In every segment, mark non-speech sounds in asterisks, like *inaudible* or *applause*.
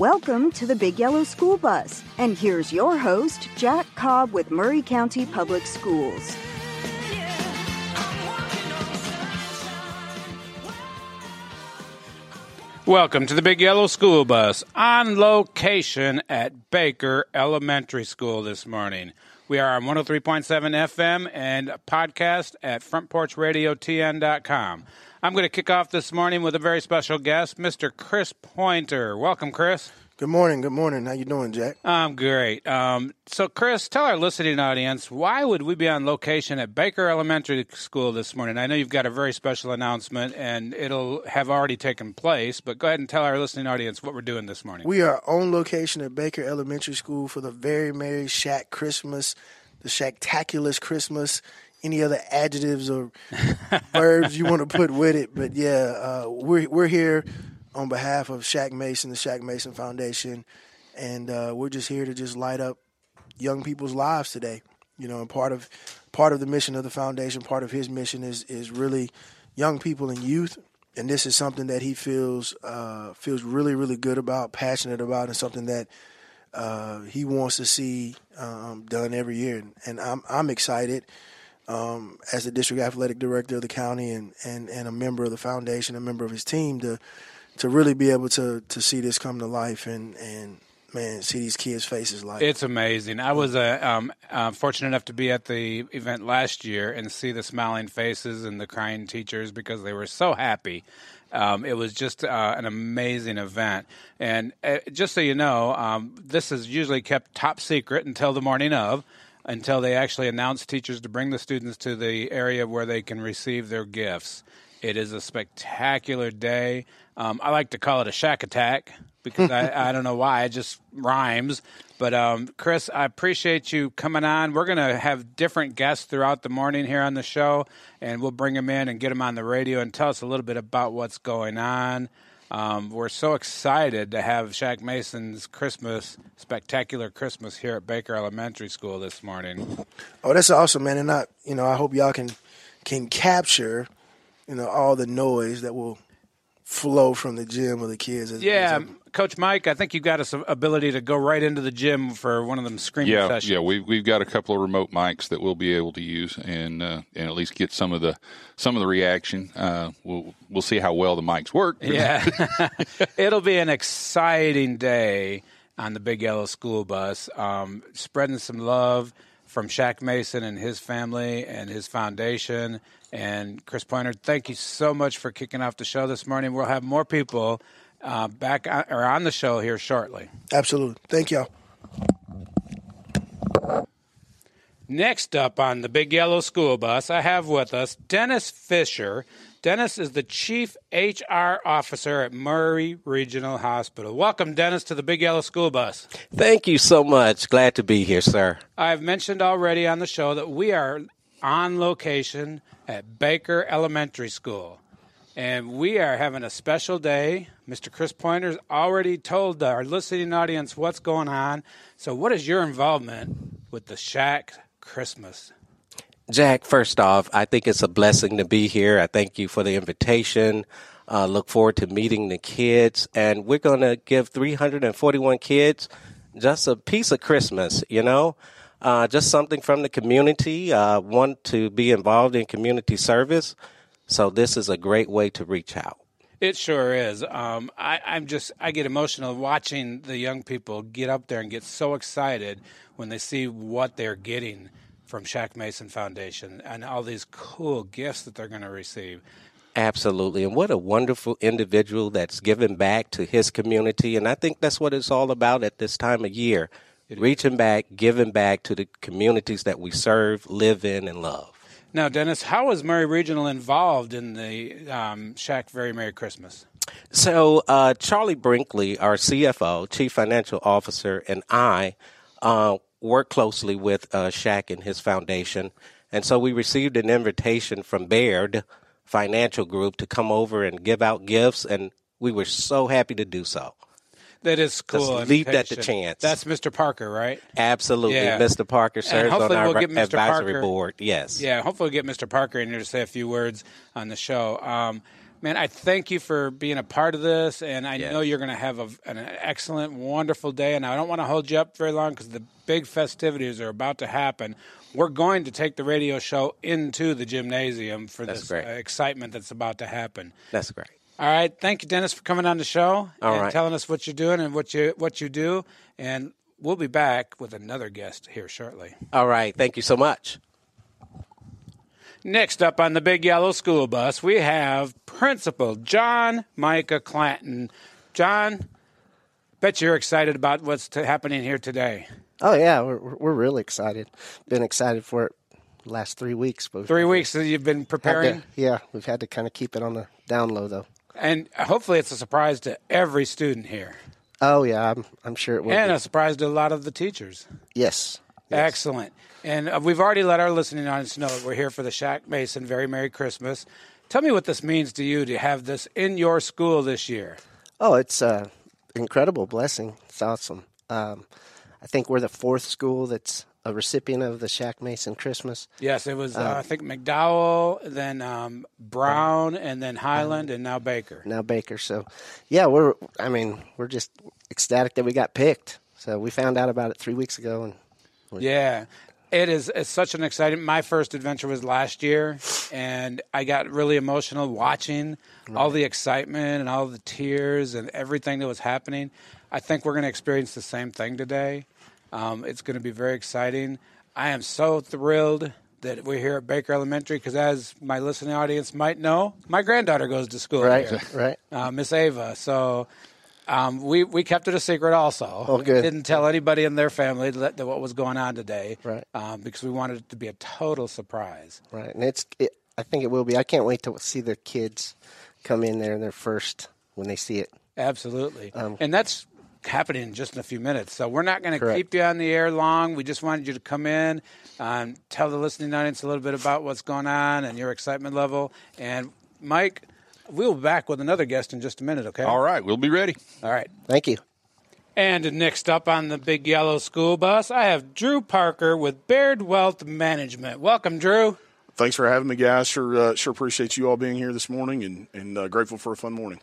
Welcome to the Big Yellow School Bus. And here's your host, Jack Cobb with Maury County Public Schools. Welcome to the Big Yellow School Bus on location at Baker Elementary School this morning. We are on 103.7 FM and podcast at frontporchradiotn.com. I'm going to kick off this morning with a very special guest, Mr. Chris Pointer. Welcome, Chris. Good morning. Good morning. How you doing, Jack? I'm great. Um, so, Chris, tell our listening audience why would we be on location at Baker Elementary School this morning? I know you've got a very special announcement, and it'll have already taken place. But go ahead and tell our listening audience what we're doing this morning. We are on location at Baker Elementary School for the very merry Shaq Christmas, the Shacktaculous Christmas. Any other adjectives or verbs you want to put with it? But yeah, uh, we're we're here on behalf of Shaq Mason, the Shaq Mason Foundation, and uh, we're just here to just light up young people's lives today. You know, and part of part of the mission of the foundation, part of his mission is is really young people and youth, and this is something that he feels uh, feels really really good about, passionate about, and something that uh, he wants to see um, done every year. And I'm I'm excited. Um, as the district athletic director of the county and, and, and a member of the foundation, a member of his team, to to really be able to to see this come to life and and man see these kids' faces like it's amazing. I was uh, um, uh, fortunate enough to be at the event last year and see the smiling faces and the crying teachers because they were so happy. Um, it was just uh, an amazing event. And uh, just so you know, um, this is usually kept top secret until the morning of, until they actually announce teachers to bring the students to the area where they can receive their gifts. It is a spectacular day. Um, I like to call it a shack attack because I, I don't know why. It just rhymes. But um, Chris, I appreciate you coming on. We're going to have different guests throughout the morning here on the show, and we'll bring them in and get them on the radio and tell us a little bit about what's going on. Um, we're so excited to have Shaq Mason's Christmas, spectacular Christmas here at Baker Elementary School this morning. Oh, that's awesome, man! And I, you know, I hope y'all can can capture, you know, all the noise that will flow from the gym with the kids. As, Yeah, Coach Mike, I think you've got some ability to go right into the gym for one of them screaming yeah, sessions. Yeah, we've we've got a couple of remote mics that we'll be able to use and uh, and at least get some of the some of the reaction. Uh, we'll we'll see how well the mics work. Yeah, *laughs* it'll be an exciting day on the Big Yellow School Bus, um, spreading some love from Shaq Mason and his family and his foundation. And Chris Pointer, thank you so much for kicking off the show this morning. We'll have more people uh, back on, or on the show here shortly. Absolutely. Thank y'all. Next up on the Big Yellow School Bus, I have with us Dennis Fisher. Dennis is the Chief HR Officer at Maury Regional Hospital. Welcome, Dennis, to the Big Yellow School Bus. Thank you so much. Glad to be here, sir. I've mentioned already on the show that we are on location at Baker Elementary School. And we are having a special day. Mr. Chris Pointer's already told our listening audience what's going on. So, what is your involvement with the Shaq Christmas? Jack, first off, I think it's a blessing to be here. I thank you for the invitation. Uh, look forward to meeting the kids. And we're going to give 341 kids just a piece of Christmas, you know? Uh, just something from the community. Uh, want to be involved in community service. So this is a great way to reach out. It sure is. Um, I, I'm just I get emotional watching the young people get up there and get so excited when they see what they're getting from Shaq Mason Foundation and all these cool gifts that they're going to receive. Absolutely. And what a wonderful individual that's given back to his community. And I think that's what it's all about at this time of year reaching back, giving back to the communities that we serve, live in, and love. Now, Dennis, how was Maury Regional involved in the um, Shaq Very Merry Christmas? So, uh, Charlie Brinkley, our CFO, Chief Financial Officer, and I uh, work closely with uh, and his foundation. And so we received an invitation from Baird Financial Group to come over and give out gifts, and we were so happy to do so. That is cool. Just leaped at the chance. That's Mr. Parker, right? Absolutely. Yeah. Mr. Parker serves on our we'll advisory Parker, board. Yes. Yeah, hopefully we'll get Mr. Parker in here to say a few words on the show. Um, Man, I thank you for being a part of this, and I Yes. know you're going to have a, an excellent, wonderful day. And I don't want to hold you up very long because the big festivities are about to happen. We're going to take the radio show into the gymnasium for That's this uh, excitement that's about to happen. That's great. All right, thank you, Dennis, for coming on the show All and right. telling us what you're doing and what you what you do. And we'll be back with another guest here shortly. All right. Thank you so much. Next up on the big yellow school bus, we have Principal John Micah Clanton. John, bet you're excited about what's t- happening here today. Oh yeah, we're we're really excited. Been excited for it last three weeks. But Three weeks that you've been preparing, to- yeah, we've had to kind of keep it on the down low though. And hopefully it's a surprise to every student here, Oh yeah, I'm I'm sure it will. and be. a surprise to a lot of the teachers. yes. Excellent. And uh, we've already let our listening audience know that we're here for the Shaq Mason Very Merry Christmas. Tell me what this means to you to have this in your school this year. Oh, it's a incredible blessing. It's awesome. Um, I think we're the fourth school that's a recipient of the Shaq Mason Christmas. Yes, it was, uh, I think, McDowell, then um, Brown, and then Highland, and now Baker. Now Baker. So, yeah, we're. I mean, we're just ecstatic that we got picked. So we found out about it three weeks ago, and Yeah. It is it's such an exciting. My first adventure was last year, and I got really emotional watching all the excitement and all the tears and everything that was happening. I think we're going to experience the same thing today. Um, it's going to be very exciting. I am so thrilled that we're here at Baker Elementary because, as my listening audience might know, my granddaughter goes to school right, here *laughs* right. uh, Miss Ava. So um, we we kept it a secret also. Oh, good. Didn't tell anybody in their family that, that what was going on today. Right. Um, because we wanted it to be a total surprise. Right, and it's. It, I think it will be. I can't wait to see the kids come in there in their first when they see it. Absolutely. Um, and that's happening in just in a few minutes. So we're not going to keep you on the air long. We just wanted you to come in, um, tell the listening audience a little bit about what's going on and your excitement level. And Mike, we'll be back with another guest in just a minute. Okay. All right, we'll be ready. All right. Thank you. And next up on the big yellow school bus, I have Drew Parker with Baird Wealth Management. Welcome, Drew. Thanks for having me, guys. Sure, uh, sure appreciate you all being here this morning, and and uh, grateful for a fun morning.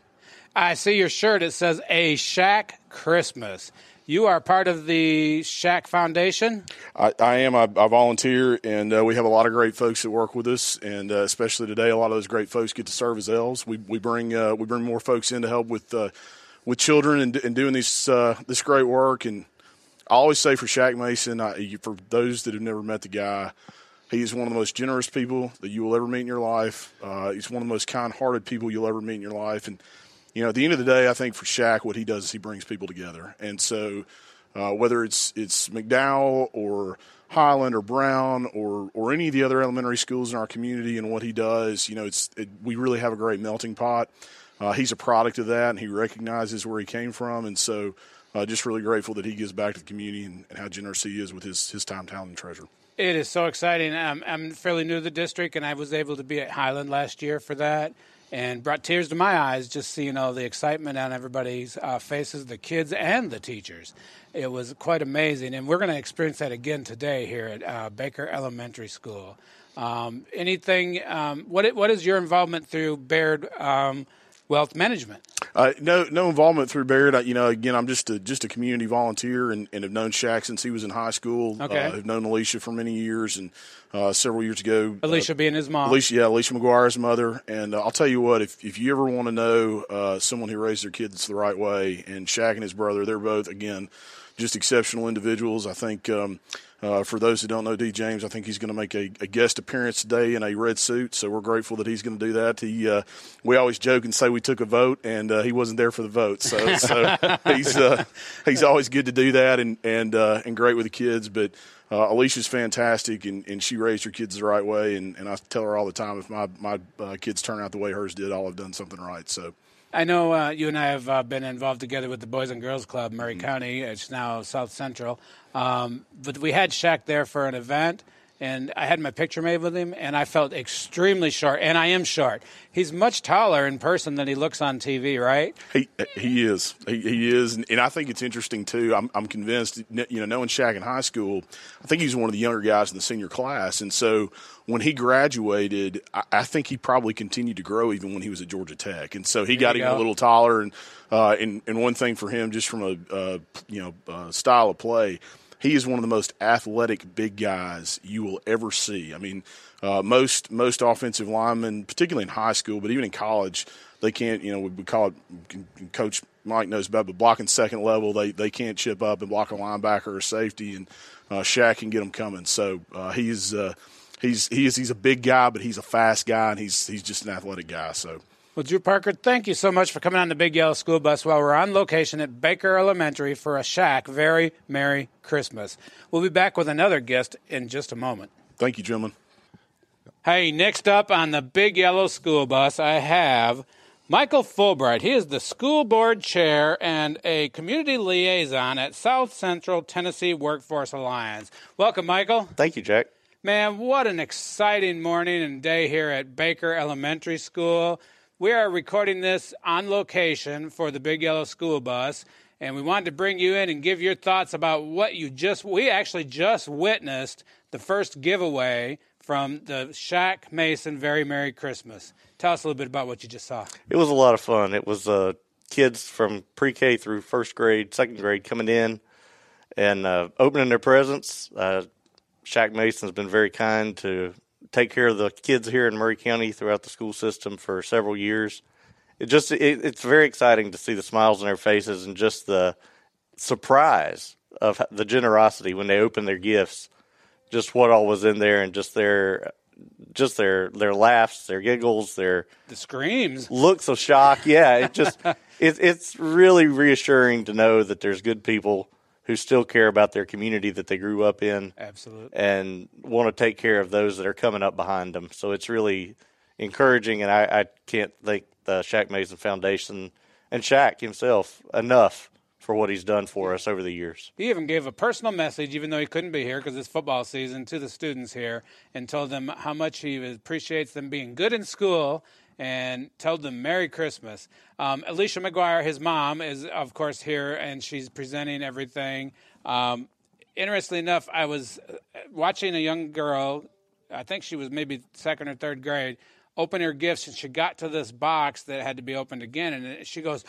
I see your shirt. It says A Shaq Christmas. You are part of the Shaq Foundation. I, I am. I, I volunteer, and uh, we have a lot of great folks that work with us, and uh, especially today, a lot of those great folks get to serve as elves. We we bring uh, we bring more folks in to help with uh, with children and, and doing this uh, this great work. And I always say for Shaq Mason, I, for those that have never met the guy, he is one of the most generous people that you will ever meet in your life. Uh, he's one of the most kind-hearted people you'll ever meet in your life, and you know, at the end of the day, I think for Shaq, what he does is he brings people together. And so, uh, whether it's it's McDowell or Highland or Brown or or any of the other elementary schools in our community, and what he does, you know, it's it, we really have a great melting pot. Uh, he's a product of that, and he recognizes where he came from, and so. Uh, just really grateful that he gives back to the community and, and how generous he is with his, his time, talent, and treasure. It is so exciting. I'm fairly new to the district, and I was able to be at Highland last year for that, and brought tears to my eyes just seeing all the excitement on everybody's uh, faces, the kids and the teachers. It was quite amazing, and we're going to experience that again today here at uh, Baker Elementary School. Um, anything? Um, what what is your involvement through Baird um, Wealth Management? Uh, no, no involvement through Baird. I, you know, again, I'm just a just a community volunteer, and, and have known Shaq since he was in high school. Okay. Uh, have known Alicia for many years, and uh, several years ago, Alicia being his mom. Alicia, yeah, Alicia McGuire's mother. And uh, I'll tell you what, if, if you ever want to know uh, someone who raised their kids the right way, and Shaq and his brother, they're both, again, just exceptional individuals. I think um, uh, for those who don't know D. James, I think he's going to make a, a guest appearance today in a red suit. So we're grateful that he's going to do that. He, uh, we always joke and say we took a vote, and uh, he wasn't there for the vote. So, *laughs* so he's uh, he's always good to do that, and and uh, and great with the kids. But uh, Alicia's fantastic, and, and she raised her kids the right way. And, and I tell her all the time, if my my uh, kids turn out the way hers did, I'll have done something right. So. I know uh, you and I have uh, been involved together with the Boys and Girls Club, Maury Mm-hmm. County. It's now South Central. Um, but we had Shaq there for an event, and I had my picture made with him, and I felt extremely short. And I am short. He's much taller in person than he looks on TV, right? He he is. He, he is, and, I think it's interesting too. I'm I'm convinced. You know, knowing Shaq in high school, I think he's one of the younger guys in the senior class, and so when he graduated, I, I think he probably continued to grow even when he was at Georgia Tech, and so he There got even go. a little taller. And uh, and and one thing for him, just from a uh, you know uh, style of play, he is one of the most athletic big guys you will ever see. I mean, uh, most most offensive linemen, particularly in high school, but even in college, they can't. You know, we, we call it. Coach Mike knows about, but blocking second level, they they can't chip up and block a linebacker or safety, and uh, Shaq can get them coming. So uh, he's. Uh, He's he is he's a big guy, but he's a fast guy, and he's he's just an athletic guy. So Well, Drew Parker, thank you so much for coming on the Big Yellow School Bus while we're on location at Baker Elementary for a Shaq Very Merry Christmas. We'll be back with another guest in just a moment. thank you, gentlemen. Hey, next up on the Big Yellow School Bus, I have Michael Fulbright. He is the school board chair and a community liaison at South Central Tennessee Workforce Alliance. Welcome, Michael. Thank you, Jack. Man, what an exciting morning and day here at Baker Elementary School. We are recording this on location for the Big Yellow School Bus, and we wanted to bring you in and give your thoughts about what you just, we actually just witnessed the first giveaway from the Shaq Mason Very Merry Christmas. Tell us a little bit about what you just saw. It was a lot of fun. It was uh, kids from pre-K through first grade, second grade coming in and uh, opening their presents. Uh, Shaq Mason's been very kind to take care of the kids here in Maury County throughout the school system for several years. It just it, it's very exciting to see the smiles on their faces and just the surprise of the generosity when they open their gifts. Just what all was in there and just their just their their laughs, their giggles, their The screams. looks of shock. Yeah, it just *laughs* it, it's really reassuring to know that there's good people who still care about their community that they grew up in Absolutely. and want to take care of those that are coming up behind them. So it's really encouraging, and I, I can't thank the Shaq Mason Foundation and Shaq himself enough for what he's done for us over the years. He even gave a personal message, even though he couldn't be here because it's football season, to the students here and told them how much he appreciates them being good in school and told them Merry Christmas. Um, Alicia McGuire, his mom, is of course here and she's presenting everything. Um, interestingly enough, I was uh, watching a young girl, I think she was maybe second or third grade, open her gifts and she got to this box that had to be opened again and she goes,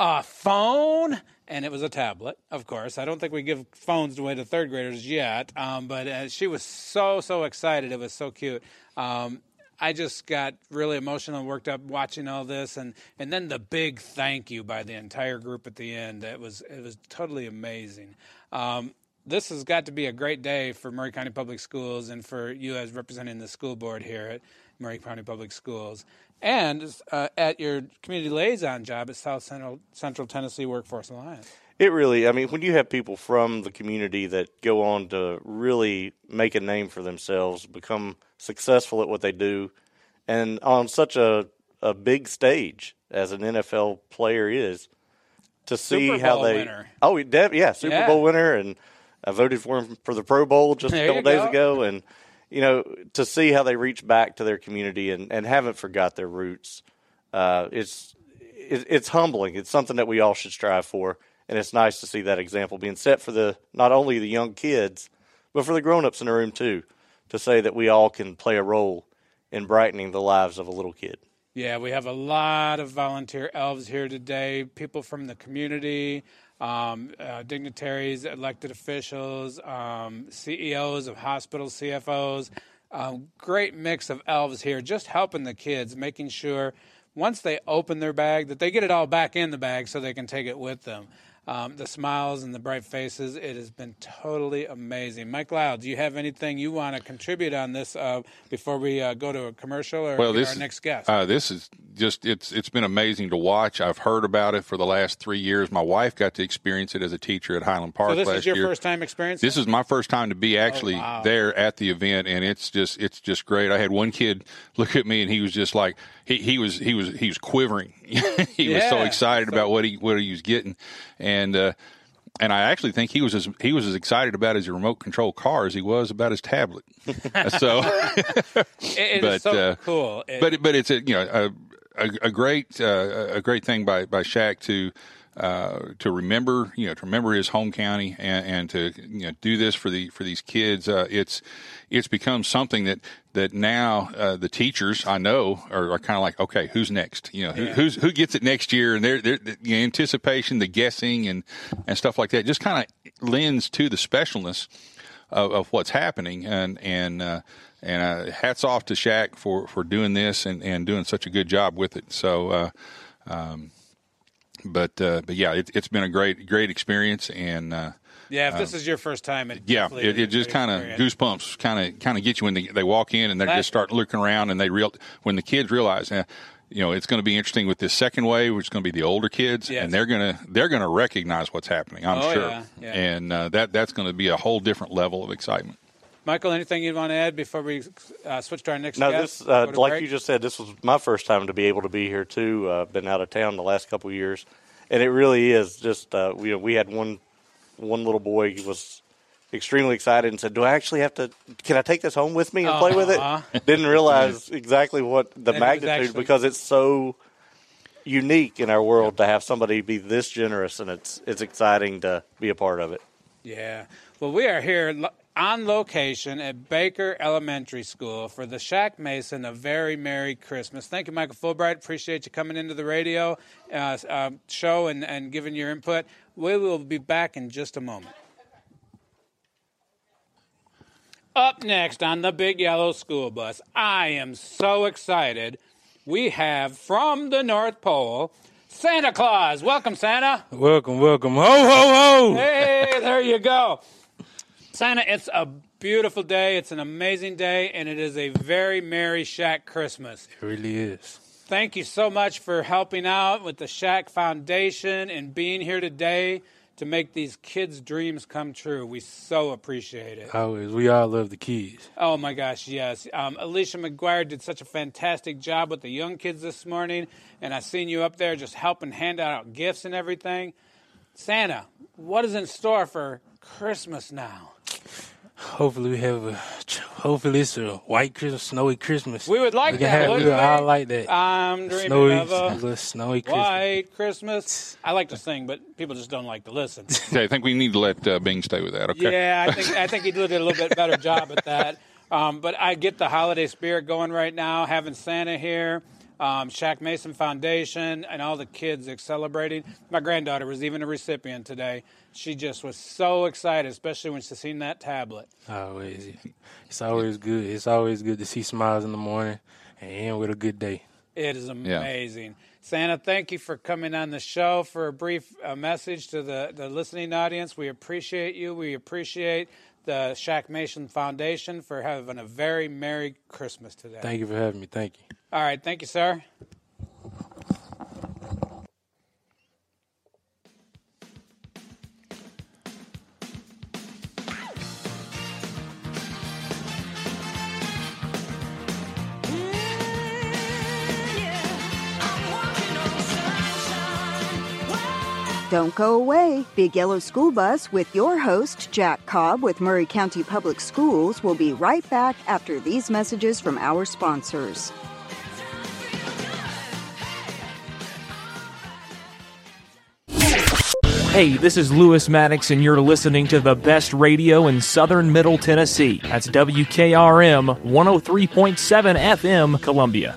a phone? And it was a tablet, of course. I don't think we give phones away to third graders yet, um, but uh, she was so, so excited. It was so cute. Um, I just got really emotional and worked up watching all this, and, and then the big thank you by the entire group at the end. It was it was totally amazing. Um, this has got to be a great day for Maury County Public Schools and for you as representing the school board here at Maury County Public Schools, and uh, at your community liaison job at South Central Central Tennessee Workforce Alliance. It really, I mean, when you have people from the community that go on to really make a name for themselves, become successful at what they do, and on such a, a big stage as an NFL player is, to see Super how Bowl they. winner. Oh, yeah, Super Yeah. Bowl winner, and I voted for him for the Pro Bowl just There a couple days go. ago, and you know, to see how they reach back to their community and, and haven't forgot their roots, uh, it's it, it's humbling. It's something that we all should strive for, and it's nice to see that example being set for the not only the young kids, but for the grown-ups in the room too, to say that we all can play a role in brightening the lives of a little kid. Yeah, we have a lot of volunteer elves here today, people from the community, um, uh, dignitaries, elected officials, um, CEOs of hospitals, CFOs. Um, great mix of elves here, just helping the kids, making sure once they open their bag that they get it all back in the bag so they can take it with them. Um, the smiles and the bright faces, it has been totally amazing. Mike Loud, do you have anything you want to contribute on this uh, before we uh, go to a commercial or Well, this our next guest? Uh, this is just it's it's been amazing to watch. I've heard about it for the last three years. My wife got to experience it as a teacher at Highland Park So this is your year. first time experience? This is my first time to be actually Oh, wow. there at the event, and it's just it's just great. I had one kid look at me, and he was just like he, he was he was he was quivering. *laughs* he was so Yeah. excited about what he what he was getting, and uh, and I actually think he was as he was as excited about his remote control car as he was about his tablet. *laughs* so, It, but is so uh, cool. It- but but it's a you know a a, a great uh, a great thing by by Shaq to. Uh, to remember, you know, to remember his home county and, and to you know do this for the for these kids, uh, it's it's become something that that now uh, the teachers I know are, are kind of like, okay, who's next? You know, who, who's who gets it next year? And they're, they're the anticipation, the guessing, and and stuff like that just kind of lends to the specialness of, of what's happening. And and uh, and uh, hats off to Shaq for, for doing this and, and doing such a good job with it. So, uh, um, but uh, but yeah, it, it's been a great great experience, and uh, yeah, if this is your first time, it yeah, it, it just kind of goosebumps kind of kind of get you when they, they walk in and they just start looking around and they real when the kids realize. Uh, you know, it's going to be interesting with this second wave, which is going to be the older kids, Yes. and they're going to they're going to recognize what's happening. I'm Oh, sure, yeah, yeah. and uh, that that's going to be a whole different level of excitement. Michael, anything you'd want to add before we uh, switch to our next No, guest? this uh, like break? you just said, this was my first time to be able to be here too. Uh, been out of town the last couple of years, and it really is just uh, we we had one one little boy was extremely excited and said, "Do I actually have to? Can I take this home with me and play with it?" *laughs* Didn't realize exactly what the it magnitude actually- because it's so unique in our world to have somebody be this generous, and it's it's exciting to be a part of it. Yeah. Well, we are here on location at Baker Elementary School for the Shaq Mason A Very Merry Christmas. Thank you, Michael Fulbright. Appreciate you coming into the radio uh, uh, show and, and giving your input. We will be back in just a moment. Up next on the Big Yellow School Bus, I am so excited. We have from the North Pole, Santa Claus. Welcome, Santa. Welcome, welcome. Ho, ho, ho! Hey, there you go. Santa, it's a beautiful day. It's an amazing day, and it is a very Merry Shaq Christmas. It really is. Thank you so much for helping out with the Shaq Foundation and being here today to make these kids' dreams come true. We so appreciate it. Always. We all love the kids. Oh my gosh, yes. Um, Alicia McGuire did such a fantastic job with the young kids this morning, and I seen you up there just helping hand out gifts and everything. Santa, what is in store for Christmas now? Hopefully we have a. Hopefully it's a white Christmas, snowy Christmas. We would like we can that, Have, we wouldn't all like that. I'm dreaming snowy, of a snowy Christmas. white Christmas. I like to sing, but people just don't like to listen. *laughs* Okay, I think we need to let uh, Bing stay with that. Okay. Yeah, I think *laughs* I think he did a little bit better job at that. Um, but I get the holiday spirit going right now, having Santa here, um, Shaq Mason Foundation, and all the kids are celebrating. My granddaughter was even a recipient today. She just was so excited, especially when she seen that tablet. Always. It's always good. It's always good to see smiles in the morning and end with a good day. It is amazing. Santa, thank you for coming on the show for a brief uh, message to the, the listening audience. We appreciate you. We appreciate the Shaq Mason Foundation for having a very Merry Christmas today. Thank you for having me. Thank you. All right. Thank you, sir. Don't go away. Big Yellow School Bus with your host, Jack Cobb with Maury County Public Schools, will be right back after these messages from our sponsors. Hey, this is Lewis Maddox, and you're listening to the best radio in southern Middle Tennessee. That's WKRM 103.7 FM, Columbia.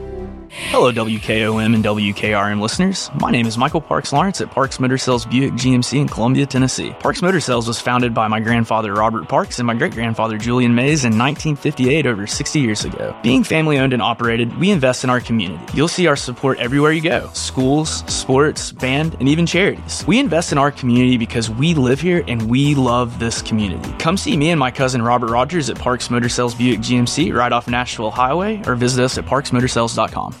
Hello, WKOM and WKRM listeners. My name is Michael Parks Lawrence at Parks Motor Sales Buick GMC in Columbia, Tennessee. Parks Motor Sales was founded by my grandfather Robert Parks and my great grandfather Julian Mays in 1958, over 60 years ago. Being family owned and operated, we invest in our community. You'll see our support everywhere you go schools, sports, band, and even charities. We invest in our community because we live here and we love this community. Come see me and my cousin Robert Rogers at Parks Motor Sales Buick GMC right off Nashville Highway or visit us at parksmotorsales.com.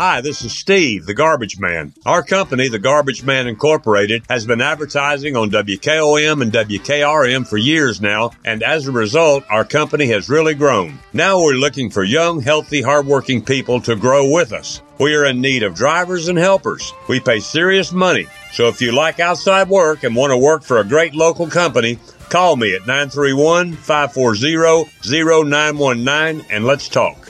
Hi, this is Steve, the Garbage Man. Our company, the Garbage Man Incorporated, has been advertising on WKOM and WKRM for years now, and as a result, our company has really grown. Now we're looking for young, healthy, hardworking people to grow with us. We are in need of drivers and helpers. We pay serious money. So if you like outside work and want to work for a great local company, call me at 931 540 0919 and let's talk.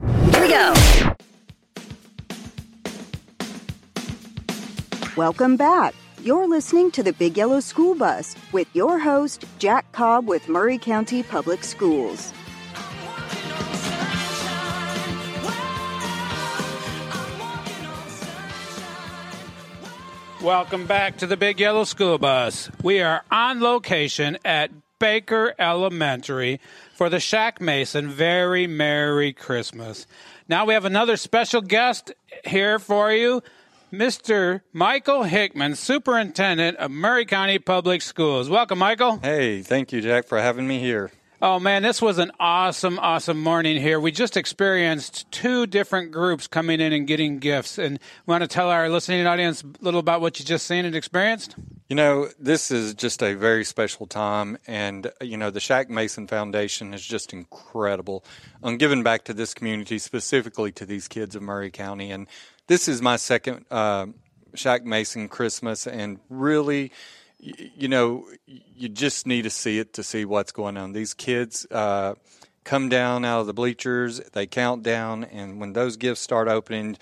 Here we go. Welcome back. You're listening to the Big Yellow School Bus with your host, Jack Cobb with Maury County Public Schools. Welcome back to the Big Yellow School Bus. We are on location at Baker Elementary for the Shaq Mason Very Merry Christmas. Now we have another special guest here for you, Mr. Michael Hickman, Superintendent of Maury County Public Schools. Welcome, Michael. Hey, thank you, Jack, for having me here. Oh man, this was an awesome, awesome morning here. We just experienced two different groups coming in and getting gifts. And we want to tell our listening audience a little about what you just seen and experienced? You know, this is just a very special time. And, you know, the Shaq Mason Foundation is just incredible on giving back to this community, specifically to these kids of Maury County. And this is my second uh, Shaq Mason Christmas. And really, you know, you just need to see it to see what's going on. These kids uh, come down out of the bleachers, they count down, and when those gifts start opening,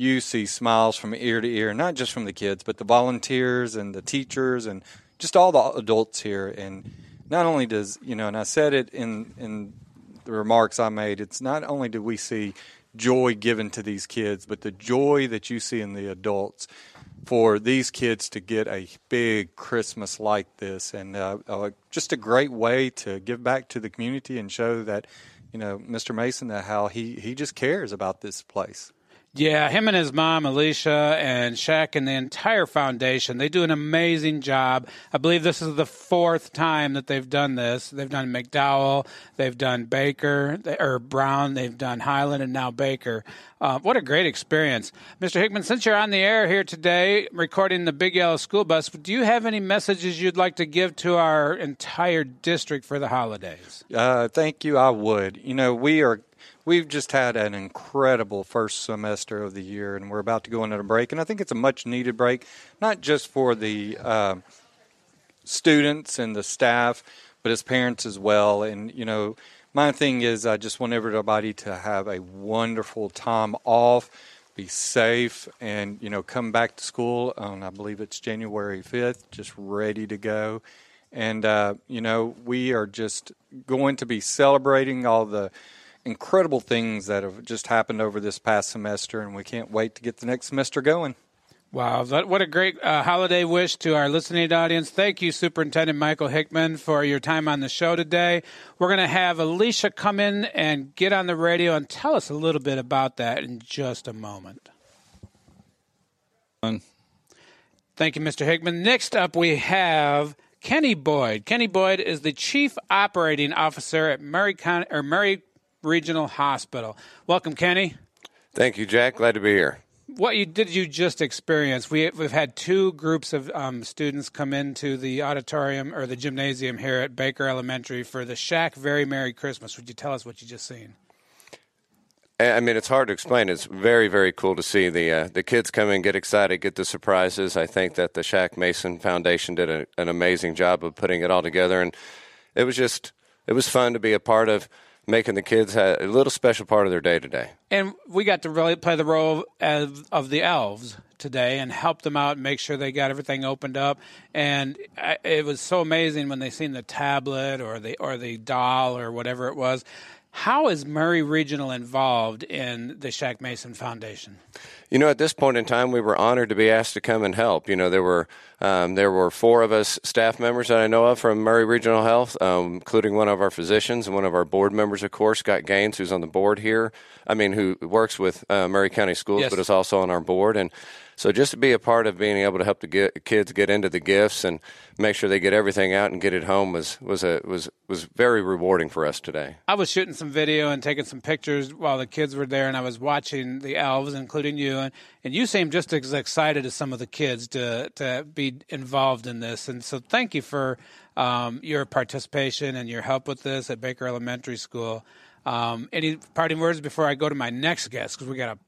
you see smiles from ear to ear, not just from the kids, but the volunteers and the teachers and just all the adults here. And not only does, you know, and I said it in, in the remarks I made, it's not only do we see joy given to these kids, but the joy that you see in the adults for these kids to get a big Christmas like this, and uh, uh, just a great way to give back to the community and show that, you know, Mr. Mason that how he he just cares about this place. Yeah, him and his mom, Alicia, and Shaq, and the entire foundation, they do an amazing job. I believe this is the fourth time that they've done this. They've done McDowell, they've done Baker, or Brown, they've done Highland, and now Baker. Uh, what a great experience. Mr. Hickman, since you're on the air here today recording the Big Yellow School Bus, do you have any messages you'd like to give to our entire district for the holidays? Uh, thank you. I would. You know, we are we've just had an incredible first semester of the year, and we're about to go into a break. And I think it's a much needed break, not just for the uh, students and the staff, but as parents as well. And, you know, my thing is I just want everybody to have a wonderful time off, be safe, and, you know, come back to school on, I believe it's January 5th, just ready to go. And, uh, you know, we are just going to be celebrating all the incredible things that have just happened over this past semester, and we can't wait to get the next semester going. Wow, that, what a great uh, holiday wish to our listening audience. Thank you, Superintendent Michael Hickman, for your time on the show today. We're going to have Alicia come in and get on the radio and tell us a little bit about that in just a moment. Thank you, Mr. Hickman. Next up, we have Kenny Boyd. Kenny Boyd is the Chief Operating Officer at Maury, County, or Maury Regional Hospital. Welcome, Kenny. Thank you, Jack. Glad to be here. What you, did you just experience? We, we've had two groups of um, students come into the auditorium or the gymnasium here at Baker Elementary for the Shaq Very Merry Christmas. Would you tell us what you just seen? I mean, it's hard to explain. It's very, very cool to see the uh, the kids come in, get excited, get the surprises. I think that the Shaq Mason Foundation did a, an amazing job of putting it all together, and it was just it was fun to be a part of making the kids a little special part of their day today. And we got to really play the role of, of the elves today and help them out and make sure they got everything opened up. And it was so amazing when they seen the tablet or the or the doll or whatever it was. How is Maury Regional involved in the Shaq Mason Foundation? You know, at this point in time, we were honored to be asked to come and help. You know, there were um, there were four of us staff members that I know of from Maury Regional Health, um, including one of our physicians and one of our board members, of course, Scott Gaines, who's on the board here. I mean, who works with uh, Maury County Schools, yes. but is also on our board. And so just to be a part of being able to help the get, kids get into the gifts and make sure they get everything out and get it home was was a was was very rewarding for us today. I was shooting some video and taking some pictures while the kids were there, and I was watching the elves, including you, and, and you seem just as excited as some of the kids to to be involved in this. And so, thank you for um, your participation and your help with this at Baker Elementary School. Um, any parting words before I go to my next guest because we got a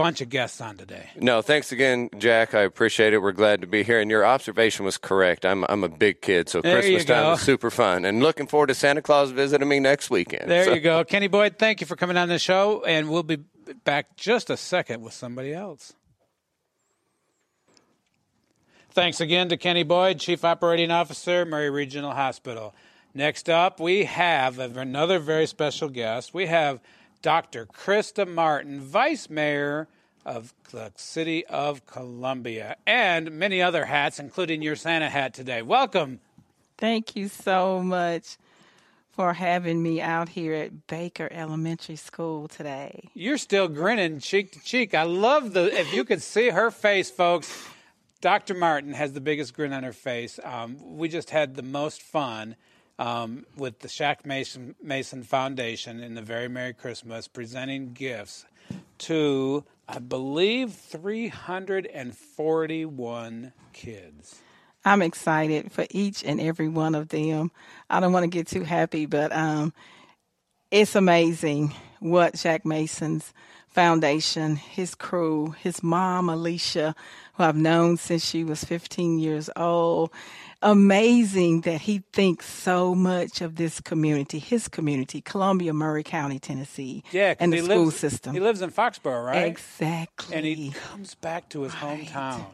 bunch of guests on today. No, thanks again, Jack. I appreciate it. We're glad to be here. And your observation was correct. I'm I'm a big kid, so there Christmas time is super fun. And looking forward to Santa Claus visiting me next weekend. There so. you go, Kenny Boyd. Thank you for coming on the show, and we'll be back just a second with somebody else. Thanks again to Kenny Boyd, Chief Operating Officer, Maury Regional Hospital. Next up, we have another very special guest. We have Dr. Krista Martin, Vice Mayor of the City of Columbia, and many other hats, including your Santa hat today. Welcome. Thank you so much for having me out here at Baker Elementary School today. You're still grinning cheek to cheek. I love the, if you could see her face, folks. Dr. Martin has the biggest grin on her face. Um, we just had the most fun um, with the Shaq Mason, Mason Foundation in the Very Merry Christmas, presenting gifts to, I believe, 341 kids. I'm excited for each and every one of them. I don't want to get too happy, but um, it's amazing what Shaq Mason's foundation, his crew, his mom, Alicia, who I've known since she was 15 years old, amazing that he thinks so much of this community, his community, Columbia, Maury County, Tennessee, yeah, and the school lives, system. He lives in Foxborough, right? Exactly. And he comes back to his right. hometown.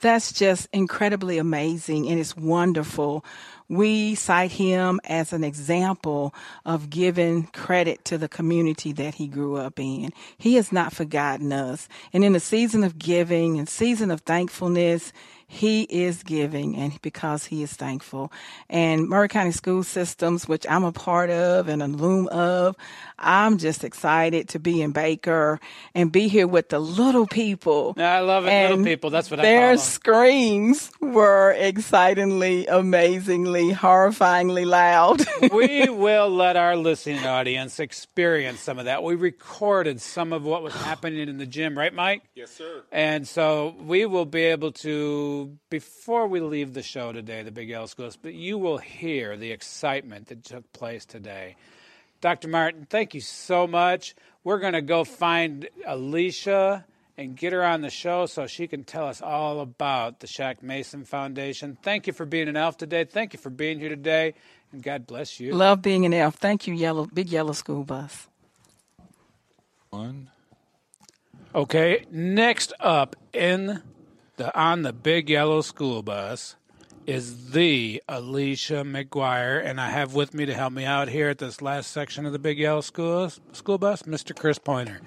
That's just incredibly amazing, and it's wonderful we cite him as an example of giving credit to the community that he grew up in. He has not forgotten us. And in a season of giving and season of thankfulness, he is giving and because he is thankful. And Maury County School Systems, which I'm a part of and a loom of, I'm just excited to be in Baker and be here with the little people. I love it, and little people. That's what I Their screams were excitingly, amazingly, horrifyingly loud. *laughs* we will let our listening audience experience some of that. We recorded some of what was happening in the gym, right, Mike? Yes, sir. And so we will be able to, before we leave the show today, the Big L Schools, but you will hear the excitement that took place today. Dr. Martin, thank you so much. We're going to go find Alicia and get her on the show so she can tell us all about the Shaq Mason Foundation. Thank you for being an elf today. Thank you for being here today, and God bless you. Love being an elf. Thank you, Yellow Big Yellow School Bus. One. Okay, next up in the on the Big Yellow School Bus is the Alicia McGuire, and I have with me to help me out here at this last section of the Big Yellow School, school Bus, Mr. Chris Pointer.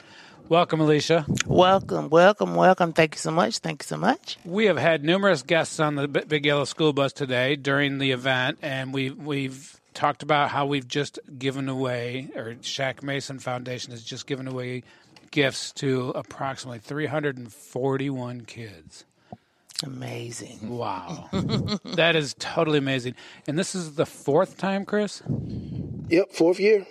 Welcome, Alicia. Welcome, welcome, welcome. Thank you so much. Thank you so much. We have had numerous guests on the Big Yellow School Bus today during the event, and we we've talked about how we've just given away, or Shaq Mason Foundation has just given away gifts to approximately 341 kids. Amazing. Wow. *laughs* that is totally amazing. And this is the fourth time, Chris? Yep, fourth year.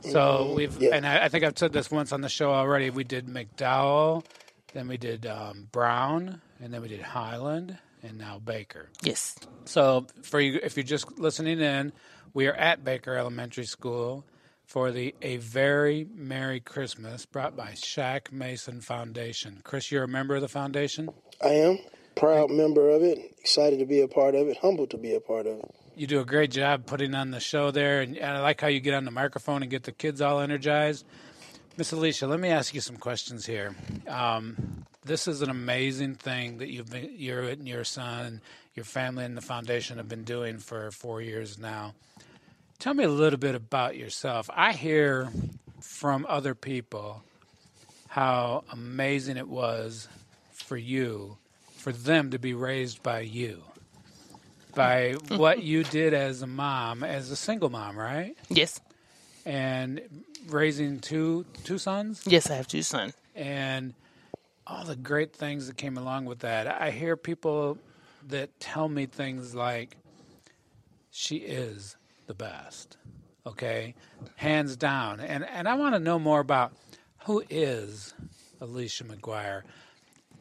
So we've, and I, I think I've said this once on the show already. We did McDowell, then we did um, Brown, and then we did Highland, and now Baker. Yes. So for you, if you're just listening in, we are at Baker Elementary School for the A Very Merry Christmas brought by Shaq Mason Foundation. Chris, you're a member of the foundation? I am proud member of it. Excited to be a part of it. Humbled to be a part of it. You do a great job putting on the show there, and, I like how you get on the microphone and get the kids all energized. Miss Alicia, let me ask you some questions here. Um, this is an amazing thing that you've been, you and your son, your family, and the foundation have been doing for four years now. Tell me a little bit about yourself. I hear from other people how amazing it was for you, for them to be raised by you, by mm-hmm. what you did as a mom, as a single mom, right? Yes. And raising two two sons. Yes, I have two sons. And all the great things that came along with that. I hear people that tell me things like, "She is the best." Okay, hands down. And and I want to know more about who is Alicia McGuire.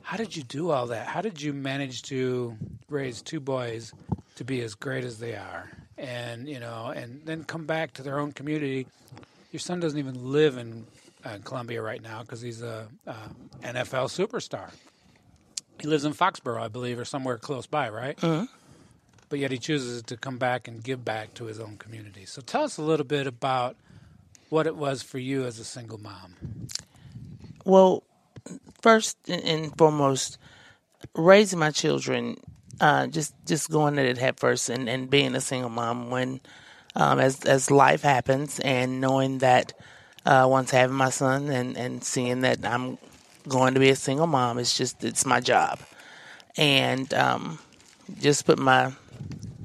How did you do all that? How did you manage to raise two boys to be as great as they are? And you know, and then come back to their own community. Your son doesn't even live in uh, Columbia right now because he's a, a NFL superstar. He lives in Foxborough, I believe, or somewhere close by, right? Uh-huh. But yet he chooses to come back and give back to his own community. So tell us a little bit about what it was for you as a single mom. Well, first and foremost, raising my children, uh, just just going at it head first, and, and being a single mom when um, as as life happens, and knowing that uh, once having my son and and seeing that I'm going to be a single mom, it's just it's my job, and um, just put my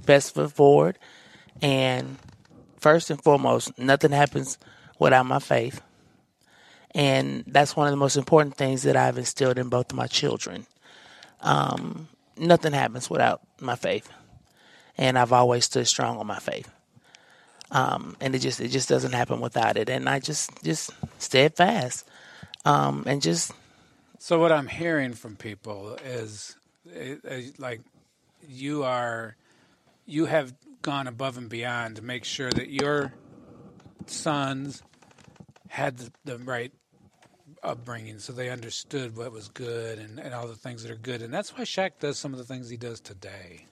best foot forward, and first and foremost, nothing happens without my faith. And that's one of the most important things that I've instilled in both of my children. Um, nothing happens without my faith, and I've always stood strong on my faith. Um, and it just it just doesn't happen without it. And I just just steadfast, um, and just So what I'm hearing from people is, eh, like, you are, you have gone above and beyond to make sure that your sons had the, the right upbringing, so they understood what was good and, and all the things that are good, and that's why Shaq does some of the things he does today.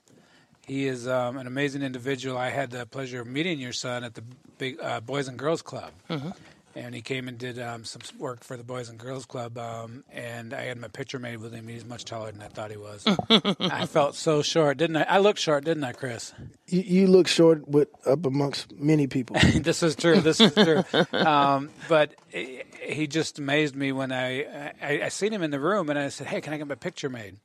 He is um, an amazing individual. I had the pleasure of meeting your son at the big uh, Boys and Girls Club. Mhm. And he came and did um, some work for the Boys and Girls Club, um, and I had my picture made with him. He's much taller than I thought he was. *laughs* I felt so short, didn't I? I looked short, didn't I, Chris? You, you look short with up amongst many people. *laughs* this is true. This is true. *laughs* um, but he he just amazed me when I, I I seen him in the room, and I said, "Hey, can I get my picture made?"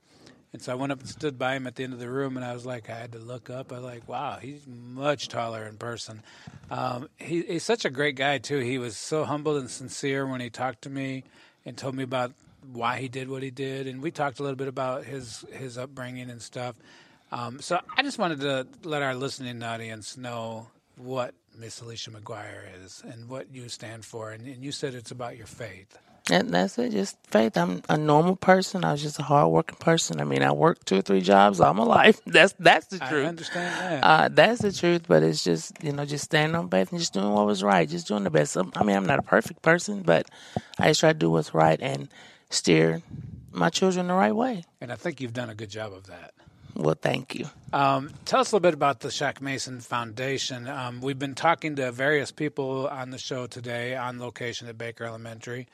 And so I went up and stood by him at the end of the room, and I was like, I had to look up. I was like, wow, he's much taller in person. Um, he, he's such a great guy too. He was so humble and sincere when he talked to me and told me about why he did what he did, and we talked a little bit about his his upbringing and stuff. Um, so I just wanted to let our listening audience know what Miss Alicia McGuire is and what you stand for, and, and you said it's about your faith. And that's it, just faith. I'm a normal person. I was just a hardworking person. I mean, I worked two or three jobs all my *laughs* life. That's that's the truth. I understand that. Uh, that's the truth. But it's just you know, just standing on faith and just doing what was right, just doing the best. I mean, I'm not a perfect person, but I just try to do what's right and steer my children the right way. And I think you've done a good job of that. Well, thank you. Um, tell us a little bit about the Shaq Mason Foundation. Um, we've been talking to various people on the show today on location at Baker Elementary.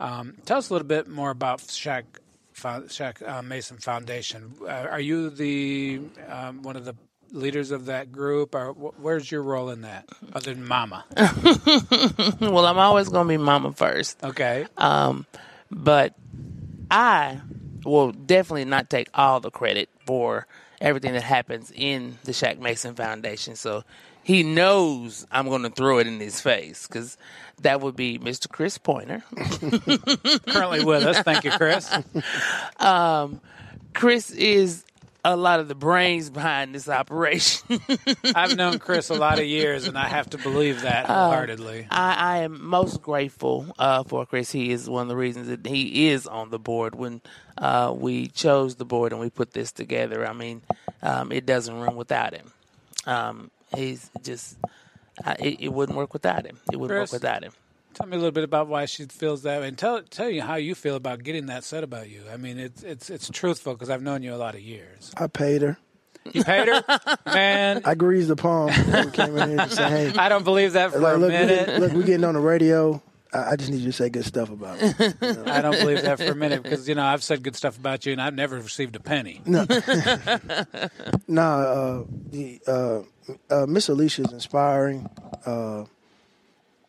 Um, tell us a little bit more about Shaq, Shaq uh, Mason Foundation. Uh, are you the um, one of the leaders of that group, or wh- where's your role in that, other than Mama? *laughs* well, I'm always going to be mama first. Okay. Um, But I will definitely not take all the credit for everything that happens in the Shaq Mason Foundation. So he knows I'm going to throw it in his face because that would be Mr. Chris Pointer. *laughs* Currently with us. Thank you, Chris. *laughs* Um, Chris is a lot of the brains behind this operation. *laughs* I've known Chris a lot of years, and I have to believe that Uh, wholeheartedly. I, I am most grateful uh, for Chris. He is one of the reasons that he is on the board. When uh, we chose the board and we put this together, I mean, um, it doesn't run without him. Um, he's just, uh, it, it wouldn't work without him. It wouldn't Chris? work without him. Tell me a little bit about why she feels that way, and tell tell you how you feel about getting that said about you. I mean, it's it's it's truthful because I've known you a lot of years. I paid her. You paid her, *laughs* man. I greased the palm came in here to say, hey. I don't believe that for like, a look, we minute. get- look, we're getting on the radio. I, I just need you to say good stuff about me. I don't believe that for a minute because you know I've said good stuff about you, and I've never received a penny. No. *laughs* nah, uh, the uh, uh, Miss Alicia is inspiring. Uh,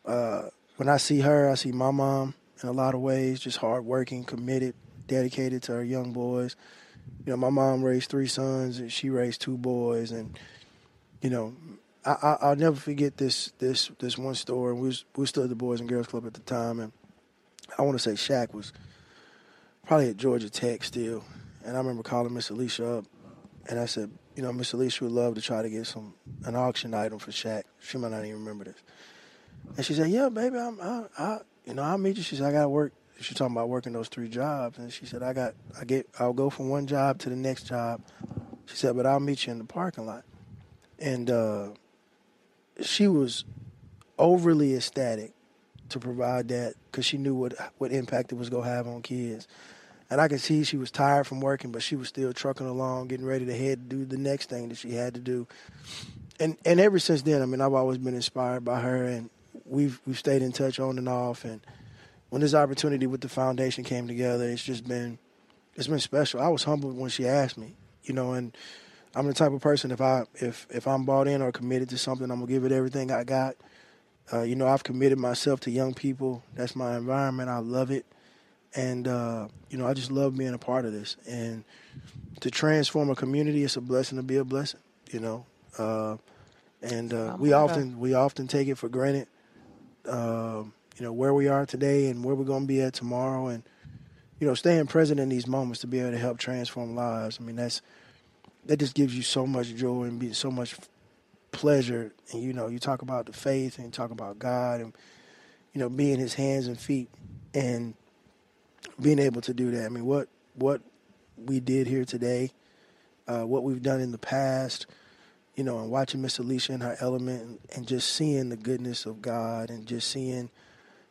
uh, when I see her, I see my mom in a lot of ways, just hardworking, committed, dedicated to her young boys. You know, my mom raised three sons, and she raised two boys, and you know, I, I, I'll never forget this this this one story. We was we still at the Boys and Girls Club at the time, and I want to say Shaq was probably at Georgia Tech still. And I remember calling Miss Alicia up, and I said, you know, Miss Alicia would love to try to get some an auction item for Shaq. She might not even remember this. And she said, yeah, baby, I'm, I, I, you know, I'll meet you. She said, I got to work. She talking about working those three jobs, and she said, I got, I get, I'll go from one job to the next job. She said, but I'll meet you in the parking lot. And uh, she was overly ecstatic to provide that because she knew what what impact it was gonna have on kids. And I could see she was tired from working, but she was still trucking along, getting ready to head to do the next thing that she had to do. And and ever since then, I mean, I've always been inspired by her, and we've we've stayed in touch on and off. And when this opportunity with the foundation came together, it's just been it's been special. I was humbled when she asked me, you know, and I'm the type of person if I if if I'm bought in or committed to something, I'm gonna give it everything I got. Uh, you know, I've committed myself to young people. That's my environment. I love it, and uh, you know, I just love being a part of this. And to transform a community, it's a blessing to be a blessing. You know, uh, and uh, we often we often take it for granted. Um, you know where we are today and where we're going to be at tomorrow, and you know, staying present in these moments to be able to help transform lives. I mean, that's that just gives you so much joy and be so much pleasure. And you know, you talk about the faith and talk about God and you know being His hands and feet and being able to do that. I mean, what what we did here today, uh, what we've done in the past, you know, and watching Miss Alicia in her element and, and just seeing the goodness of God and just seeing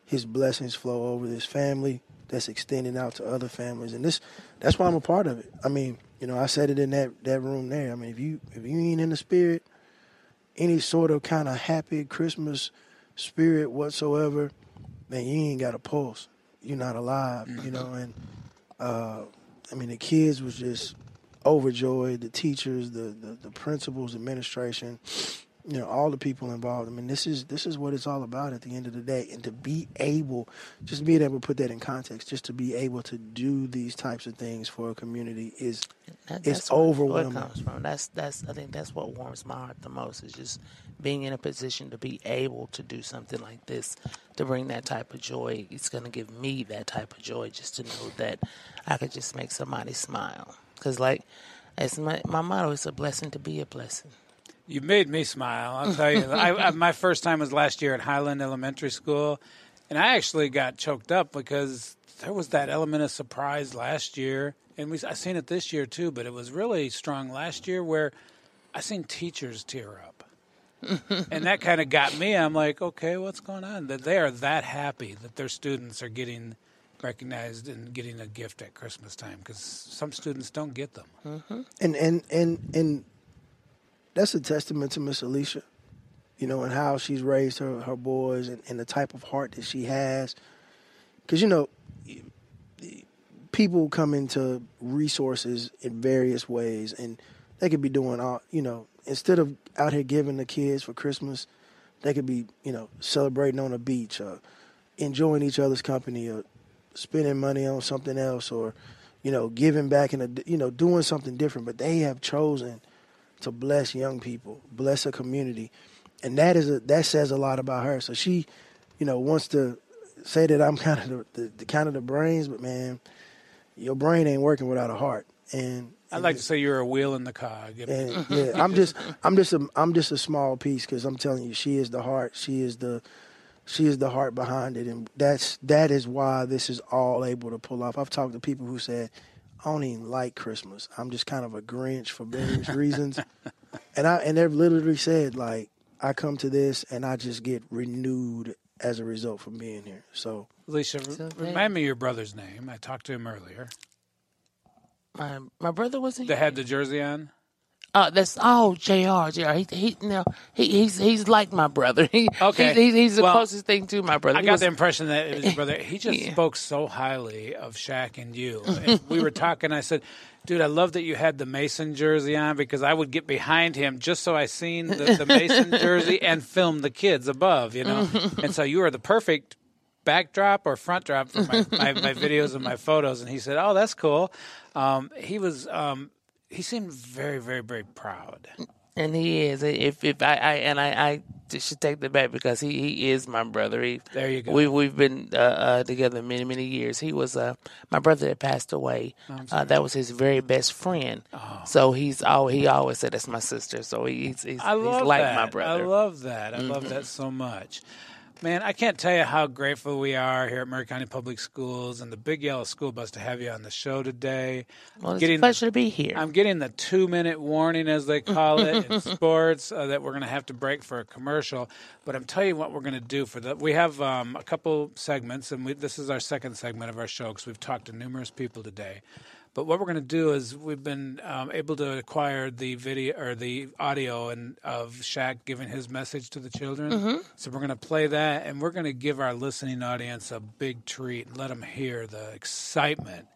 His blessings flow over this family that's extending out to other families, and this that's why I'm a part of it. I mean, you know, I said it in that that room there. I mean, if you if you ain't in the spirit, any sort of kind of happy Christmas spirit whatsoever, man, you ain't got a pulse. You're not alive, you know. And uh, I mean, the kids was just overjoyed. The teachers, the, the the principals, administration, you know, all the people involved. I mean, this is this is what it's all about at the end of the day. And to be able, just being able to put that in context, just to be able to do these types of things for a community is That, it's that's where- it overwhelming. comes from. That's that's. I think that's what warms my heart the most is just being in a position to be able to do something like this, to bring that type of joy. It's going to give me that type of joy just to know that I could just make somebody smile. Because like, as my my motto is a blessing to be a blessing. You made me smile. I'll tell you. I, I, my first time was last year at Highland Elementary School, and I actually got choked up because there was that element of surprise last year, and we I seen it this year too. But it was really strong last year, where I seen teachers tear up, *laughs* and that kind of got me. I'm like, okay, what's going on? That they are that happy that their students are getting recognized and getting a gift at Christmas time because some students don't get them. Mm-hmm. and and and and that's a testament to Miss Alicia, you know, and how she's raised her her boys and, and the type of heart that she has. Because you know, people come into resources in various ways, and they could be doing all you know instead of out here giving the kids for Christmas, they could be you know celebrating on a beach or enjoying each other's company or spending money on something else or you know giving back and you know doing something different. But they have chosen to bless young people, bless a community, and that is a that says a lot about her. So she, you know, wants to say that I'm *laughs* kind of the, the, the kind of the brains, but man, your brain ain't working without a heart. And I'd like to say you're a wheel in the cog. and yeah, I'm *laughs* just I'm just a I'm just a small piece because I'm telling you, she is the heart. She is the she is the heart behind it, and that's that is why this is all able to pull off. I've talked to people who said, "I don't even like Christmas. I'm just kind of a Grinch for various *laughs* reasons," and I and they've literally said like, "I come to this and I just get renewed as a result from being here." So, Alicia, remind me your brother's name. I talked to him earlier. My my brother wasn't. That had the jersey on. Uh, that's oh Jr. Jr. He he no he, he's he's like my brother. *laughs* He, Okay. He's, he's the Well, closest thing to my brother. I got was- the impression that it was his brother. *laughs* He just Yeah. spoke so highly of Shaq and you. *laughs* And we were talking. I said, "Dude, I love that you had the Mason jersey on because I would get behind him just so I seen the, the Mason jersey and film the kids above, you know." and so you were the perfect backdrop or front drop for my, my, my videos and my photos. And he said, "Oh, that's cool." Um, he was. Um, he seemed very, very, very proud. and he is. If if I, I and I, I should take that back because he, he is my brother. He, There you go. We we've been uh, uh, together many many years. He was uh, my brother that passed away. Oh, uh, that was his very best friend. So he's all he always said that's my sister. So he's he's, I love he's like that. my brother. I love that. I love Mhm. that so much. Man, I can't tell you how grateful we are here at Maury County Public Schools and the Big Yellow School Bus to have you on the show today. Well, it's a pleasure to be here. I'm getting the two minute warning, as they call it in *laughs* sports, uh, that we're going to have to break for a commercial. But I'm telling you what we're going to do for the. We have um, a couple segments, and we, this is our second segment of our show because we've talked to numerous people today. But what we're going to do is we've been um, able to acquire the video or the audio and of Shaq giving his message to the children. Mhm. So we're going to play that, and we're going to give our listening audience a big treat and let them hear the excitement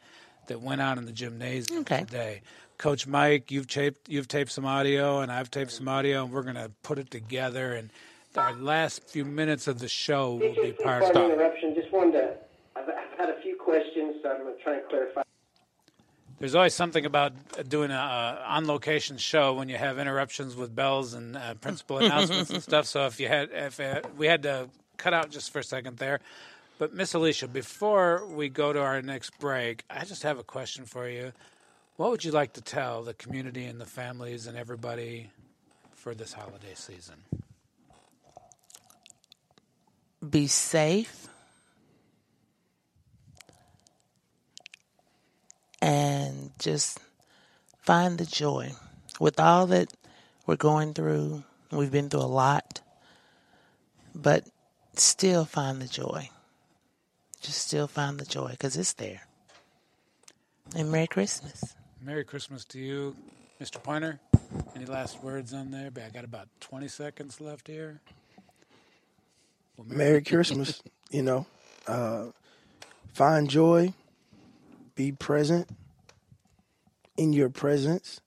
that went on in the gymnasium today. Coach Mike, you've taped you've taped some audio, and I've taped some audio, and we're going to put it together. And our last few minutes of the show will be part of Pardon the interruption. Just wanted to. I've, I've had a few questions, so I'm going to try and clarify. There's always something about uh, doing a uh, on location show when you have interruptions with bells and uh, principal announcements and *laughs* stuff. So if you had, if uh, we had to cut out just for a second there, but Miss Alicia, before we go to our next break, I just have a question for you. What would you like to tell the community and the families and everybody for this holiday season? be safe and just find the joy with all that we're going through we've been through a lot but still find the joy just still find the joy because it's there and merry christmas Merry Christmas to you, Mr. Pointer. Any last words on there? I got about 20 seconds left here. Well, Merry Christmas. You know, uh, find joy, be present in your presence,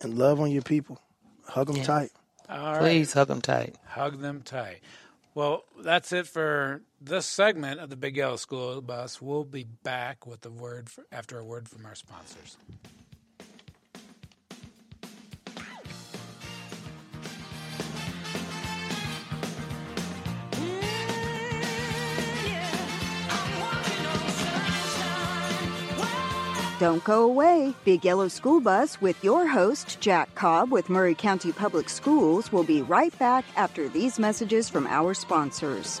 and love on your people. Hug them Yes. tight. All right. please hug them tight Hug them tight. Well, that's it for this segment of the Big Yellow School Bus. We'll be back with the word for, after a word from our sponsors. Don't go away. Big Yellow School Bus with your host, Jack Cobb with Maury County Public Schools, will be right back after these messages from our sponsors.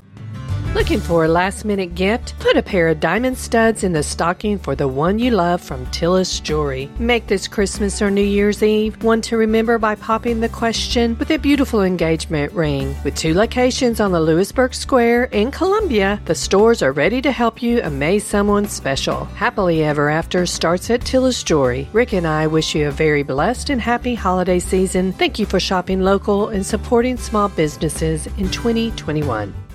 Looking for a last minute gift? Put a pair of diamond studs in the stocking for the one you love from Tillis Jewelry. Make this Christmas or New Year's Eve one to remember by popping the question with a beautiful engagement ring. With two locations on the Lewisburg Square in Columbia, the stores are ready to help you amaze someone special. Happily Ever After starts at Tillis Jewelry. Rick and I wish you a very blessed and happy holiday season. Thank you for shopping local and supporting small businesses in 2021.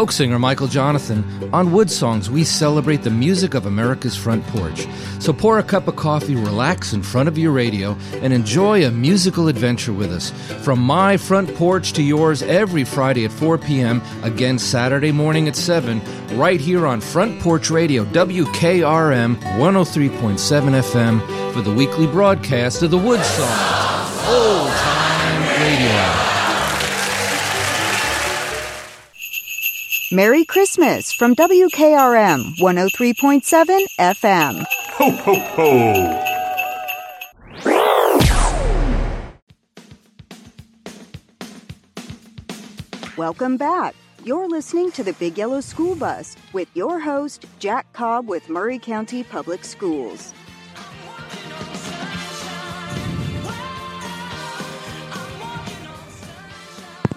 folk singer Michael Johnathon. On Wood Songs, we celebrate the music of America's front porch. So pour a cup of coffee, relax in front of your radio, and enjoy a musical adventure with us. From my front porch to yours every Friday at 4 p.m., again Saturday morning at 7, right here on Front Porch Radio, WKRM 103.7 FM, for the weekly broadcast of the Wood Songs. Old time Merry Christmas from WKRM 103.7 FM. Ho, ho, ho! Welcome back. You're listening to the Big Yellow School Bus with your host, Jack Cobb with Maury County Public Schools.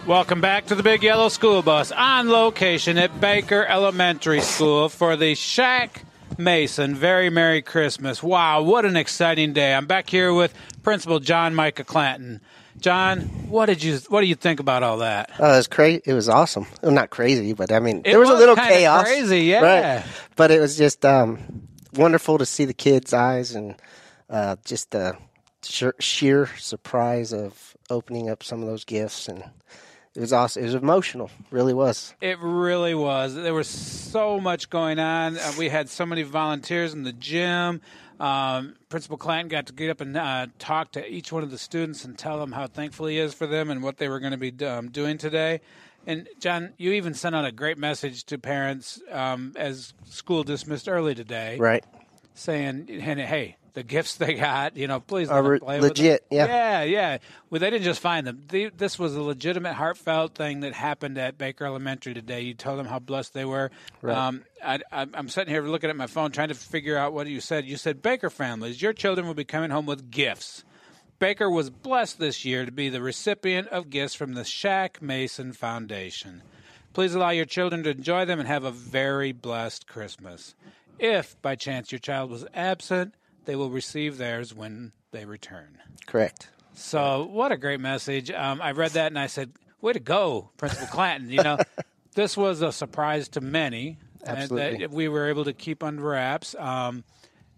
Welcome back to the Big Yellow School Bus on location at Baker Elementary School for the Shaq Mason Very Merry Christmas. Wow, what an exciting day. I'm back here with Principal John Micah Clanton. John, what did you what do you think about all that? Oh, it was crazy. It was awesome. Well, not crazy, but I mean, It there was, was a little chaos. crazy, yeah. Right. But it was just um, wonderful to see the kids' eyes and uh, just the sheer, sheer surprise of opening up some of those gifts, and it was awesome. It was emotional, really was. It really was. There was so much going on. Uh, we had so many volunteers in the gym. Um, Principal Clanton got to get up and uh, talk to each one of the students and tell them how thankful he is for them and what they were going to be um, doing today. And John, you even sent out a great message to parents um, as school dismissed early today, Right. Saying, "Hey, hey, the gifts they got, you know, please let re- play with legit, them." yeah. yeah, yeah. Well, they didn't just find them. They, this was a legitimate, heartfelt thing that happened at Baker Elementary today. You told them how blessed they were. Right. Um, I, I, I'm sitting here looking at my phone, trying to figure out what you said. You said Baker families, your children will be coming home with gifts. Baker was blessed this year to be the recipient of gifts from the Shaq Mason Foundation. Please allow your children to enjoy them and have a very blessed Christmas. If by chance your child was absent, they will receive theirs when they return. Correct. So, what a great message. Um, I read that and I said, Way to go, Principal Clanton. You know, *laughs* this was a surprise to many and Absolutely. that we were able to keep under wraps. Um,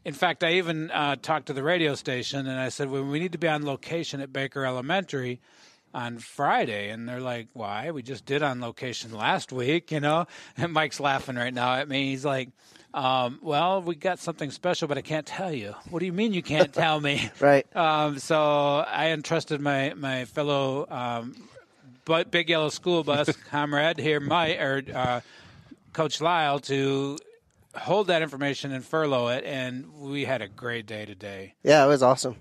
in fact, I even uh, talked to the radio station and I said, well, we need to be on location at Baker Elementary on Friday. And they're like, why? We just did on location last week, *laughs* you know? And Mike's laughing right now at me. He's like, um, well, we got something special, but I can't tell you. What do you mean you can't *laughs* tell me? Right. *laughs* Um, so I entrusted my, my fellow um, but big yellow school bus comrade here, Mike, or uh, Coach Lyle, to hold that information and furlough it, and we had a great day today. Yeah, it was awesome.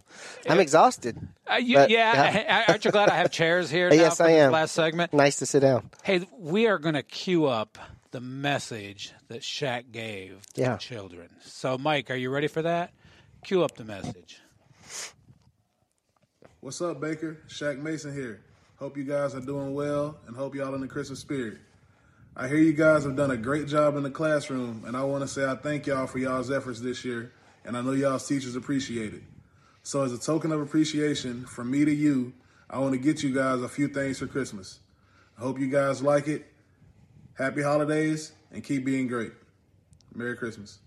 I'm exhausted. Uh, you, but, yeah, aren't you glad I have *laughs* chairs here? now yes, for I this am. Last segment. Nice to sit down. Hey, we are going to queue up the message that Shaq gave to Yeah. children. So, Mike, are you ready for that? Cue up the message. What's up, Baker? Shaq Mason here. Hope you guys are doing well and hope y'all in the Christmas spirit. I hear you guys have done a great job in the classroom, and I want to say I thank y'all for y'all's efforts this year, and I know y'all's teachers appreciate it. So, as a token of appreciation from me to you, I want to get you guys a few things for Christmas. I hope you guys like it. Happy holidays and keep being great. Merry Christmas.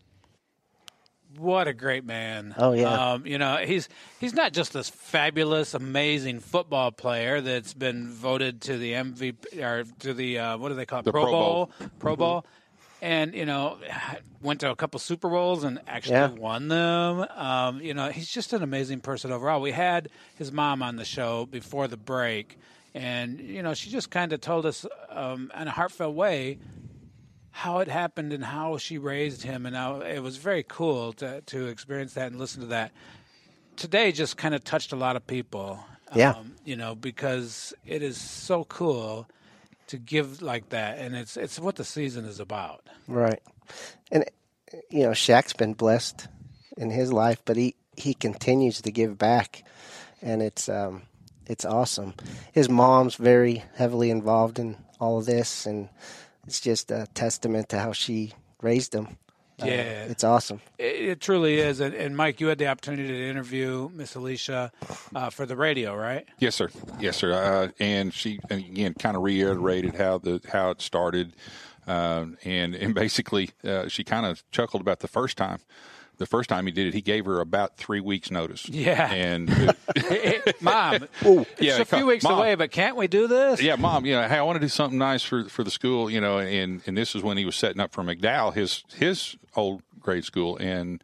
What a great man! Oh, yeah. um, you know he's he's not just this fabulous, amazing football player that's been voted to the MVP or to the uh, what do they call it? The Pro Bowl. Pro Bowl, and you know went to a couple Super Bowls and actually Yeah. won them. Um, you know he's just an amazing person overall. We had his mom on the show before the break, and you know she just kind of told us um, in a heartfelt way how it happened and how she raised him, and how it was very cool to to experience that and listen to that. Today just kind of touched a lot of people. Yeah. Um, you know, because it is so cool to give like that, and it's it's what the season is about. Right. And you know, Shaq's been blessed in his life, but he he continues to give back, and it's um it's awesome. His mom's very heavily involved in all of this, and it's just a testament to how she raised him. Uh, Yeah. it's awesome. It, it truly is. And, and Mike, you had the opportunity to interview Miss Alicia uh, for the radio, right? Yes, sir. Yes, sir. Uh, and she and again kind of reiterated how the how it started, uh, and and basically uh, she kind of chuckled about the first time. The first time he did it, he gave her about three weeks' notice. Yeah. and *laughs* *laughs* Mom, yeah, it's a few weeks Mom. away, but can't we do this? Yeah, mom. You know, hey, I want to do something nice for for the school. You know, and and this is when he was setting up for McDowell, his his old grade school, and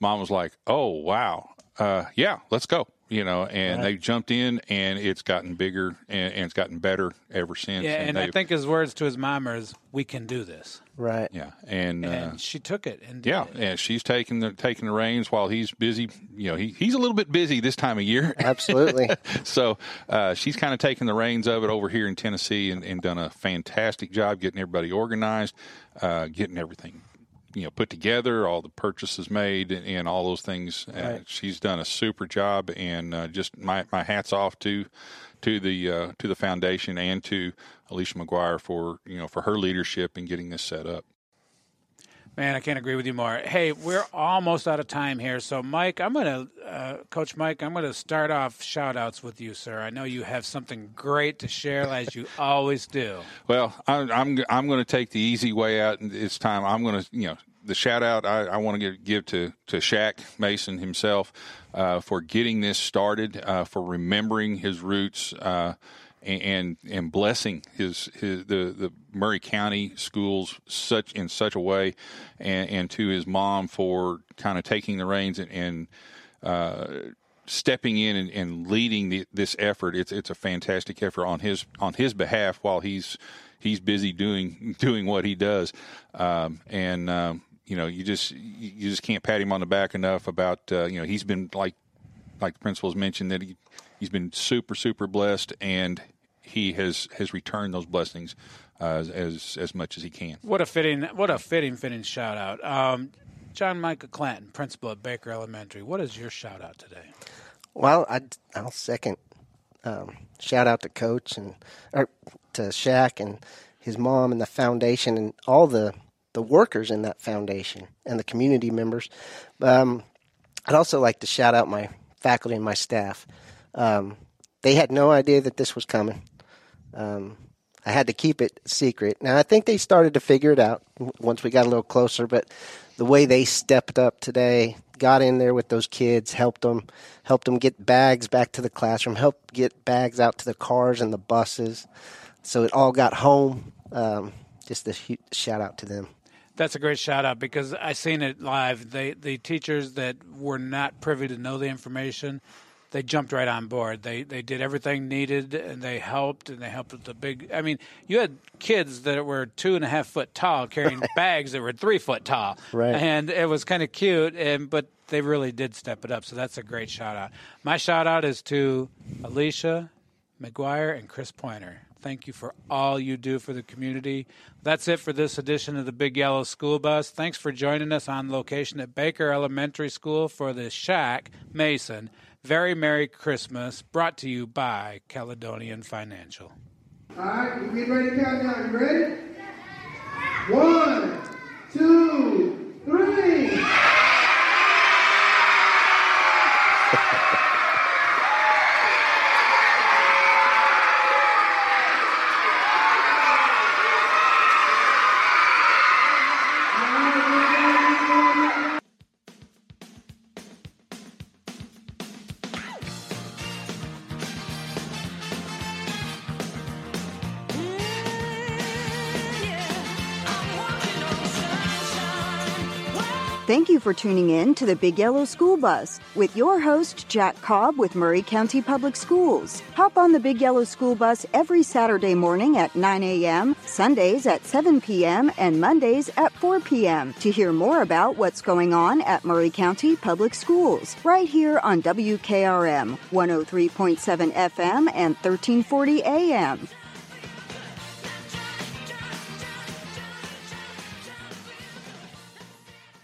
mom was like, "Oh wow, uh, yeah, let's go." You know, and Right. they jumped in, and it's gotten bigger, and, and it's gotten better ever since. Yeah, and I think his words to his mom is, "We can do this." Right. yeah, and, uh, she took it and did yeah, it. and she's taking the taking the reins while he's busy. You know, he he's a little bit busy this time of year. *laughs* Absolutely. so uh, she's kind of taking the reins of it over here in Tennessee and, and done a fantastic job getting everybody organized, uh, getting everything you know put together, all the purchases made, and, and all those things. Uh, she's done a super job, and uh, just my, my hats off to to the uh, to the foundation and to Alicia McGuire for you know for her leadership in getting this set up. Man, I can't agree with you more. Hey, we're almost out of time here. So, Mike, I'm going to, uh, Coach Mike, I'm going to start off shout outs with you, sir. I know you have something great to share, as you *laughs* always do. Well, I'm I'm, I'm going to take the easy way out, and it's time. I'm going to you know the shout out I, I want to give, give to to Shaq Mason himself uh, for getting this started, uh, for remembering his roots. And and blessing his, his the, the Maury County schools such in such a way, and, and to his mom for kind of taking the reins and, and uh, stepping in and, and leading the, this effort. It's it's a fantastic effort on his on his behalf while he's he's busy doing doing what he does, um, and um, you know you just you just can't pat him on the back enough about uh, you know he's been like like the principal's mentioned that he he's been super super blessed and he has has returned those blessings uh, as, as as much as he can. What a fitting, what a fitting, fitting shout out. Um, John Michael Clanton, principal at Baker Elementary. What is your shout out today? Well, I, I'll second. Um, shout out to Coach and or to Shaq and his mom and the foundation and all the the workers in that foundation and the community members. Um, I'd also like to shout out my faculty and my staff. Um, they had no idea that this was coming. Um, I had to keep it secret. Now I think they started to figure it out once we got a little closer. But the way they stepped up today, got in there with those kids, helped them, helped them get bags back to the classroom, helped get bags out to the cars and the buses, so it all got home. Um, just a huge shout out to them. That's a great shout out because I seen it live. They the teachers that were not privy to know the information, they jumped right on board. They they did everything needed and they helped and they helped with the big. I mean, you had kids that were two and a half foot tall carrying *laughs* bags that were three foot tall, Right. And it was kind of cute. And but they really did step it up. So that's a great shout out. My shout out is to Alicia McGuire and Chris Pointer. Thank you for all you do for the community. That's it for this edition of the Big Yellow School Bus. Thanks for joining us on location at Baker Elementary School for the Shaq Mason. Very Merry Christmas, brought to you by Caledonian Financial. All right, we get ready to count down. You ready? One, two, three. *laughs* for tuning in to the Big Yellow School Bus with your host, Jack Cobb with Maury County Public Schools. Hop on the Big Yellow School Bus every Saturday morning at 9 a.m., Sundays at 7 p.m., and Mondays at 4 p.m. to hear more about what's going on at Maury County Public Schools, right here on WKRM 103.7 FM and 1340 AM.